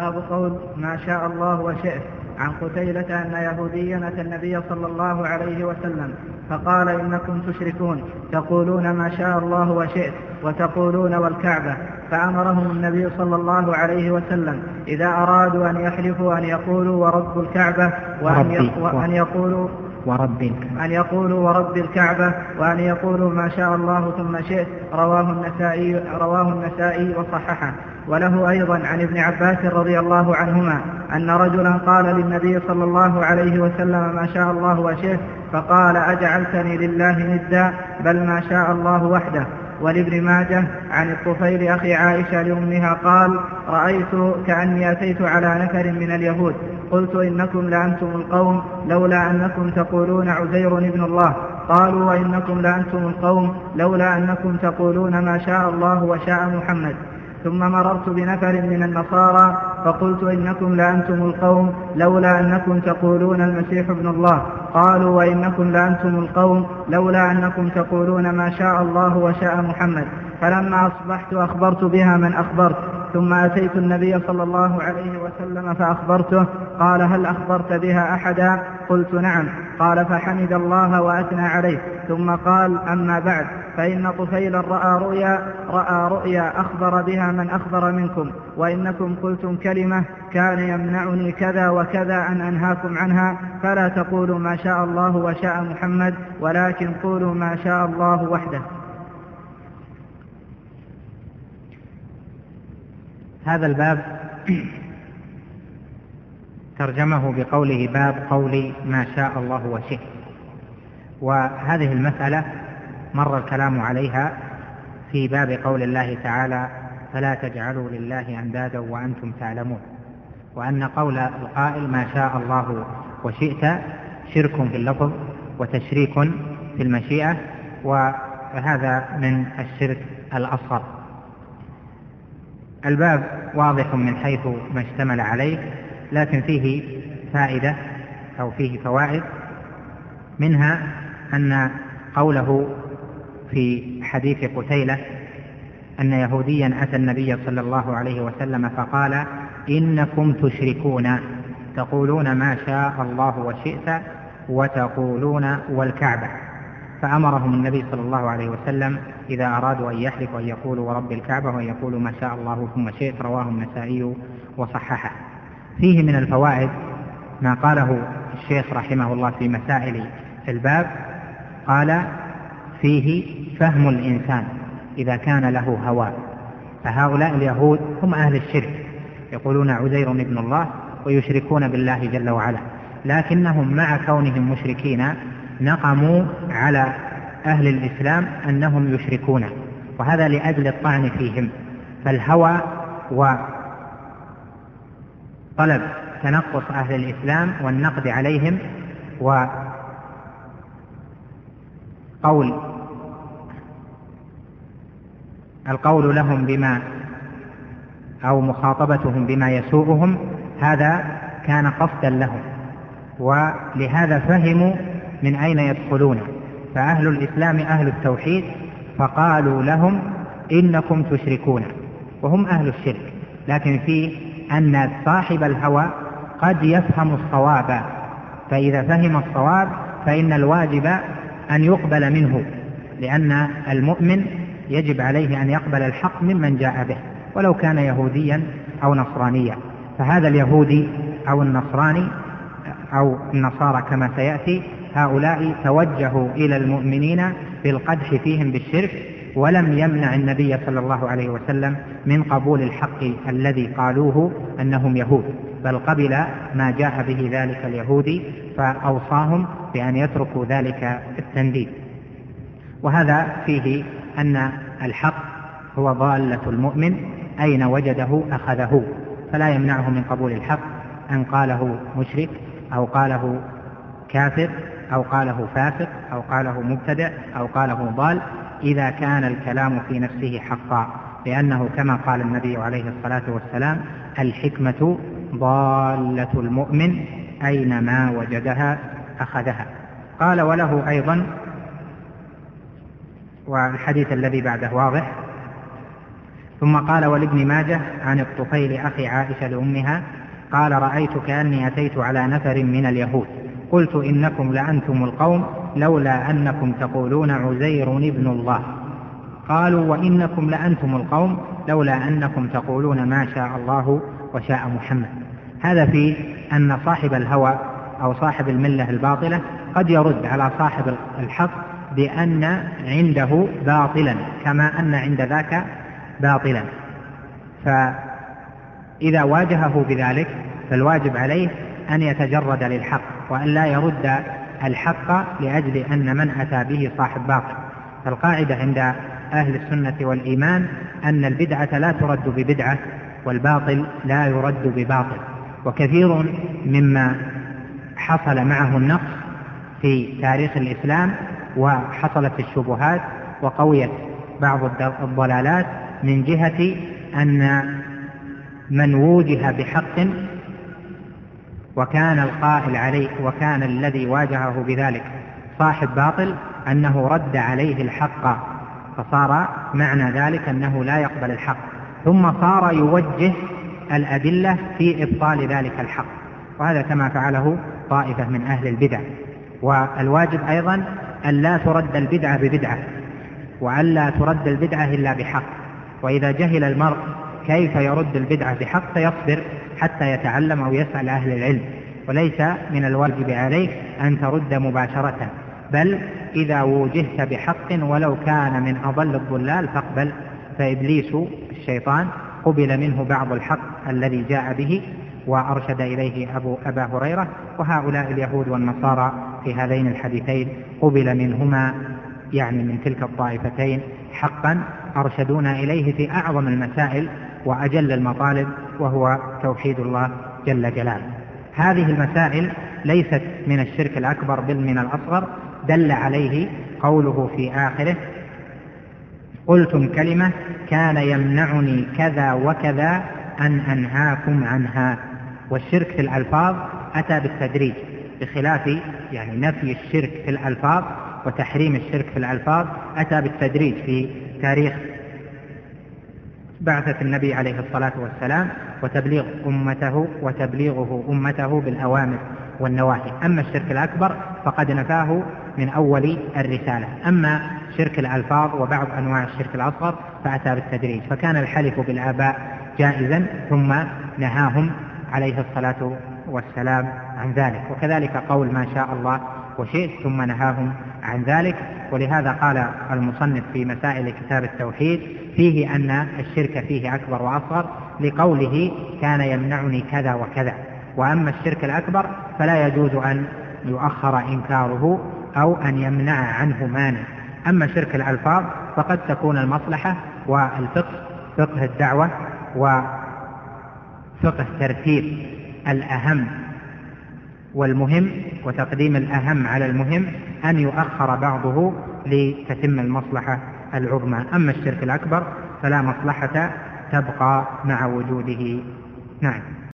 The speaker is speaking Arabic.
باب قول ما شاء الله وشئت عن قتيلة أن يهوديا أتى النبي صلى الله عليه وسلم فقال إنكم تشركون تقولون ما شاء الله وشئت وتقولون والكعبة. فأمرهم النبي صلى الله عليه وسلم إذا أرادوا أن يحلفوا أن يقولوا ورب الكعبة وأن, وأن يقولوا ورب أن يقولوا ورب الكعبة وأن يقولوا ما شاء الله ثم شئت رواه النسائي رواه النسائي وصححه. وله أيضا عن ابن عباس رضي الله عنهما أن رجلا قال للنبي صلى الله عليه وسلم ما شاء الله وشئت فقال أجعلتني لله ندا بل ما شاء الله وحده. ولابن ماجه عن الطفيل أخي عائشة لأمها قال رأيت كأني أتيت على نفر من اليهود. قلت إنكم لأنتم القوم لولا أنكم تقولون عزير ابن الله. قالوا وإنكم لأنتم القوم لولا أنكم تقولون ما شاء الله وشاء محمد. ثم مررت بنفر من النصارى فقلت إنكم لأنتم القوم لولا أنكم تقولون المسيح ابن الله. قالوا وإنكم لأنتم القوم لولا أنكم تقولون ما شاء الله وشاء محمد. فلما أصبحت أخبرت بها من أخبرت. ثم أتيت النبي صلى الله عليه وسلم فأخبرته. قال هل أخبرت بها أحدا؟ قلت نعم. قال فحمد الله وأثنى عليه. ثم قال أما بعد. فإن طفيلا رأى رؤيا رأى رؤيا أخبر بها من أخبر منكم. وإنكم قلتم كلمة كان يمنعني كذا وكذا أن أنهاكم عنها. فلا تقولوا ما شاء الله وشاء محمد ولكن قولوا ما شاء الله وحده. هذا الباب ترجمه بقوله باب قول ما شاء الله وشئت. وهذه المسألة مر الكلام عليها في باب قول الله تعالى فلا تجعلوا لله أندادا وأنتم تعلمون. وأن قول القائل ما شاء الله وشئت شرك في اللفظ وتشريك في المشيئة. وهذا من الشرك الأصغر. الباب واضح من حيث ما اشتمل عليه لكن فيه فائدة أو فيه فوائد منها أن قوله في حديث قتيلة أن يهوديا أتى النبي صلى الله عليه وسلم فقال إنكم تشركون تقولون ما شاء الله وشئت وتقولون والكعبة. فأمرهم النبي صلى الله عليه وسلم إذا أرادوا أن يحلفوا أن يقولوا ورب الكعبة وأن يقولوا ما شاء الله ثم شئت رواه النسائي وصححه. فيه من الفوائد ما قاله الشيخ رحمه الله في مسائل الباب. قال فيه فهم الإنسان إذا كان له هوى. فهؤلاء اليهود هم أهل الشرك. يقولون عزير ابن الله ويشركون بالله جل وعلا. لكنهم مع كونهم مشركين نقموا على أهل الإسلام أنهم يشركون. وهذا لأجل الطعن فيهم. فالهوى وطلب تنقص أهل الإسلام والنقد عليهم وقول القول لهم بما أو مخاطبتهم بما يسوءهم هذا كان قصدا لهم. ولهذا فهموا من أين يدخلون. فأهل الإسلام أهل التوحيد فقالوا لهم إنكم تشركون. وهم أهل الشرك. لكن في أن صاحب الهوى قد يفهم الصواب. فإذا فهم الصواب فإن الواجب أن يقبل منه لأن المؤمن يجب عليه أن يقبل الحق ممن جاء به ولو كان يهوديا أو نصرانيا. فهذا اليهودي أو النصراني أو النصارى كما سيأتي هؤلاء توجهوا إلى المؤمنين بالقدح فيهم بالشرك ولم يمنع النبي صلى الله عليه وسلم من قبول الحق الذي قالوه أنهم يهود. بل قبل ما جاء به ذلك اليهودي فأوصاهم بأن يتركوا ذلك التنديد. وهذا فيه أن الحق هو ضالة المؤمن أين وجده أخذه فلا يمنعه من قبول الحق أن قاله مشرك أو قاله كافر أو قاله فاسق أو قاله مبتدع أو قاله ضال إذا كان الكلام في نفسه حقا لأنه كما قال النبي عليه الصلاة والسلام الحكمة ضالة المؤمن أينما وجدها أخذها. قال وله أيضا والحديث الذي بعده واضح. ثم قال ولابن ماجه عن الطفيل أخي عائشة لأمها قال رأيت كأني أتيت على نفر من اليهود. قلت إنكم لأنتم القوم لولا أنكم تقولون عزير ابن الله. قالوا وإنكم لأنتم القوم لولا أنكم تقولون ما شاء الله وشاء محمد. هذا في أن صاحب الهوى أو صاحب الملة الباطلة قد يرد على صاحب الحق بأن عنده باطلا كما أن عند ذاك باطلا. فإذا واجهه بذلك فالواجب عليه أن يتجرد للحق وأن لا يرد الحق لأجل أن من أتى به صاحب باطل. فالقاعدة عند أهل السنة والإيمان أن البدعة لا ترد ببدعة والباطل لا يرد بباطل. وكثير مما حصل معه النقص في تاريخ الإسلام وحصلت الشبهات وقويت بعض الضلالات من جهة أن من وجه بحق وكان القائل عليه وكان الذي واجهه بذلك صاحب باطل أنه رد عليه الحق فصار معنى ذلك أنه لا يقبل الحق. ثم صار يوجه الأدلة في إبطال ذلك الحق. وهذا كما فعله طائفة من أهل البدع. والواجب أيضا أن لا ترد البدعة ببدعة وأن لا ترد البدعة إلا بحق. وإذا جهل المرء كيف يرد البدعة بحق فيصبر حتى يتعلم أو يسأل أهل العلم. وليس من الواجب عليك أن ترد مباشرة بل إذا وجهت بحق ولو كان من أضل الضلال فاقبل. فإبليس الشيطان قبل منه بعض الحق الذي جاء به وأرشد إليه أبو أبا هريرة وهؤلاء اليهود والنصارى في هذين الحديثين قبل منهما يعني من تلك الطائفتين حقا أرشدونا إليه في أعظم المسائل وأجل المطالب وهو توحيد الله جل جلاله. هذه المسائل ليست من الشرك الأكبر بل من الأصغر. دل عليه قوله في آخره قلتم كلمة كان يمنعني كذا وكذا أن أنهاكم عنها. والشرك في الألفاظ أتى بالتدريج. بخلاف يعني نفي الشرك في الألفاظ وتحريم الشرك في الألفاظ أتى بالتدريج في تاريخ بعثة النبي عليه الصلاة والسلام وتبليغ أمته وتبليغه أمته بالأوامر والنواهي. أما الشرك الأكبر فقد نفاه من أول الرسالة. أما شرك الألفاظ وبعض أنواع الشرك الأصغر فأتى بالتدريج. فكان الحلف بالآباء جائزا ثم نهاهم عليه الصلاة والسلام عن ذلك. وكذلك قول ما شاء الله وشئت ثم نهاهم عن ذلك. ولهذا قال المصنف في مسائل كتاب التوحيد فيه أن الشرك فيه أكبر وأصغر لقوله كان يمنعني كذا وكذا. وأما الشرك الأكبر فلا يجوز أن يؤخر إنكاره أو أن يمنع عنه مانع. أما شرك الألفاظ فقد تكون المصلحة والفقه فقه الدعوة وفقه ترتيب الأهم والمهم وتقديم الأهم على المهم أن يؤخر بعضه لتتم المصلحة العظمى. أما الشرك الأكبر فلا مصلحة تبقى مع وجوده. نعم.